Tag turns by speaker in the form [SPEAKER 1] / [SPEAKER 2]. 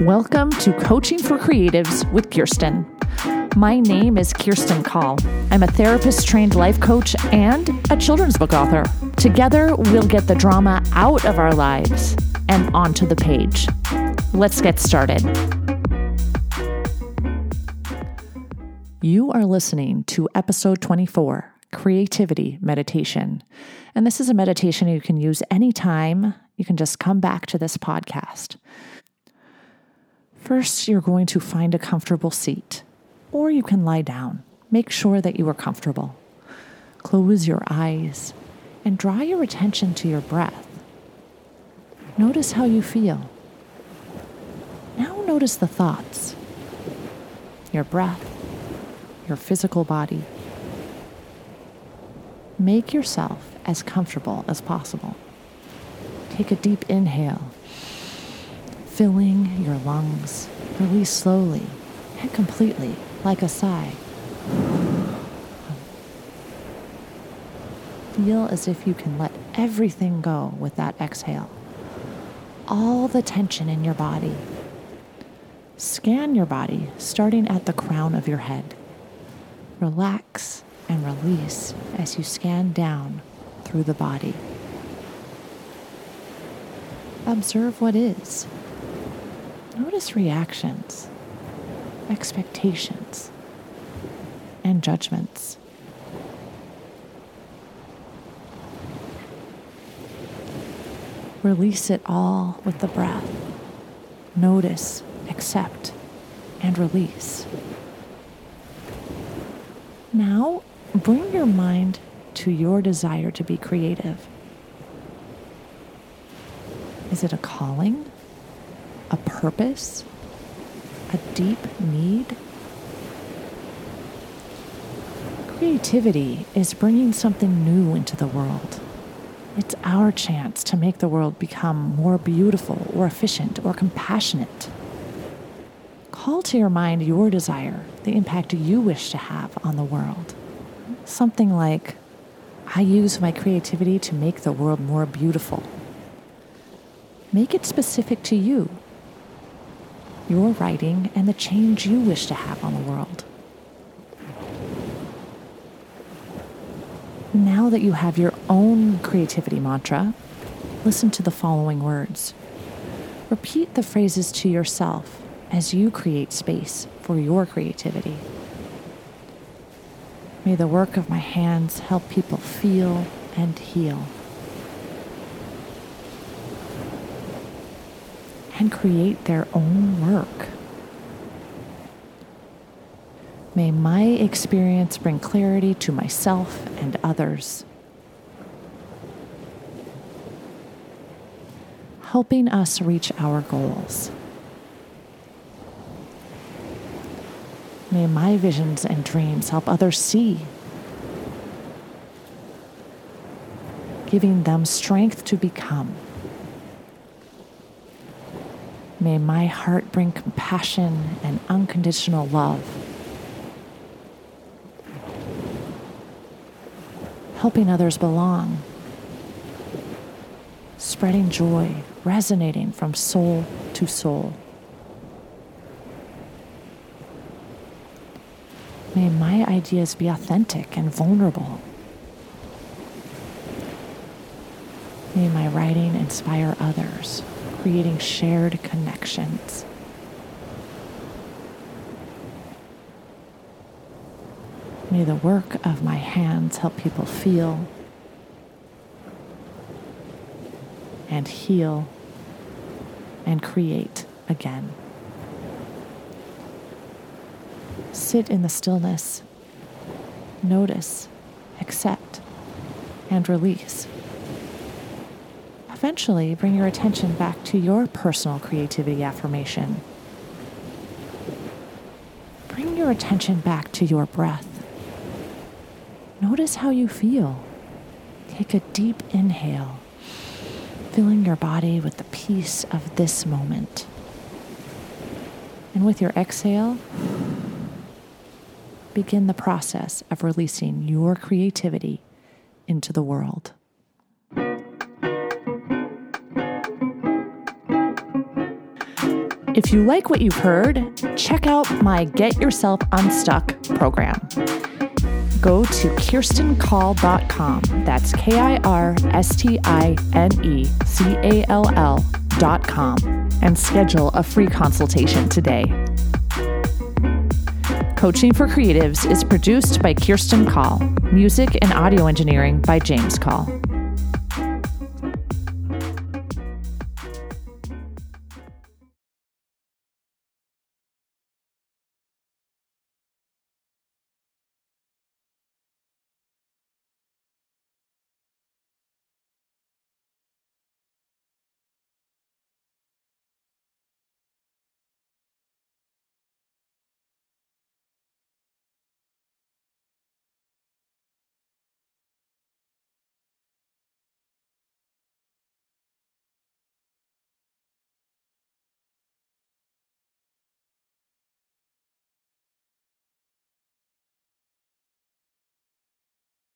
[SPEAKER 1] Welcome to Coaching for Creatives with Kirstine. My name is Kirstine Call. I'm a therapist trained life coach and a children's book author. Together, we'll get the drama out of our lives and onto the page. Let's get started. You are listening to episode 24 Creativity Meditation. And this is a meditation you can use anytime. You can just come back to this podcast. First, you're going to find a comfortable seat, or you can lie down. Make sure that you are comfortable. Close your eyes and draw your attention to your breath. Notice how you feel. Now, notice the thoughts your breath, your physical body. Make yourself as comfortable as possible. Take a deep inhale filling your lungs. Release slowly and completely, like a sigh. Feel as if you can let everything go with that exhale. All the tension in your body. Scan your body, starting at the crown of your head. Relax and release as you scan down through the body. Observe what is. Notice reactions, expectations, and judgments. Release it all with the breath. Notice, accept, and release. Now, bring your mind to your desire to be creative. Is it a calling? A purpose, a deep need. Creativity is bringing something new into the world. It's our chance to make the world become more beautiful or efficient or compassionate. Call to your mind your desire, the impact you wish to have on the world. Something like, I use my creativity to make the world more beautiful. Make it specific to you your writing, and the change you wish to have on the world. Now that you have your own creativity mantra, listen to the following words. Repeat the phrases to yourself as you create space for your creativity. May the work of my hands help people feel and heal. And create their own work. May my experience bring clarity to myself and others, helping us reach our goals. May my visions and dreams help others see, giving them strength to become. May my heart bring compassion and unconditional love. Helping others belong. Spreading joy, resonating from soul to soul. May my ideas be authentic and vulnerable. May my writing inspire others creating shared connections. May the work of my hands help people feel and heal and create again. Sit in the stillness, notice, accept, and release. Eventually, bring your attention back to your personal creativity affirmation. Bring your attention back to your breath. Notice how you feel. Take a deep inhale, filling your body with the peace of this moment. And with your exhale, begin the process of releasing your creativity into the world. If you like what you've heard, check out my Get Yourself Unstuck program. Go to kirstinecall.com. That's K I R S T I N E C A L L.com and schedule a free consultation today. Coaching for Creatives is produced by Kirstine Call, music and audio engineering by James Call.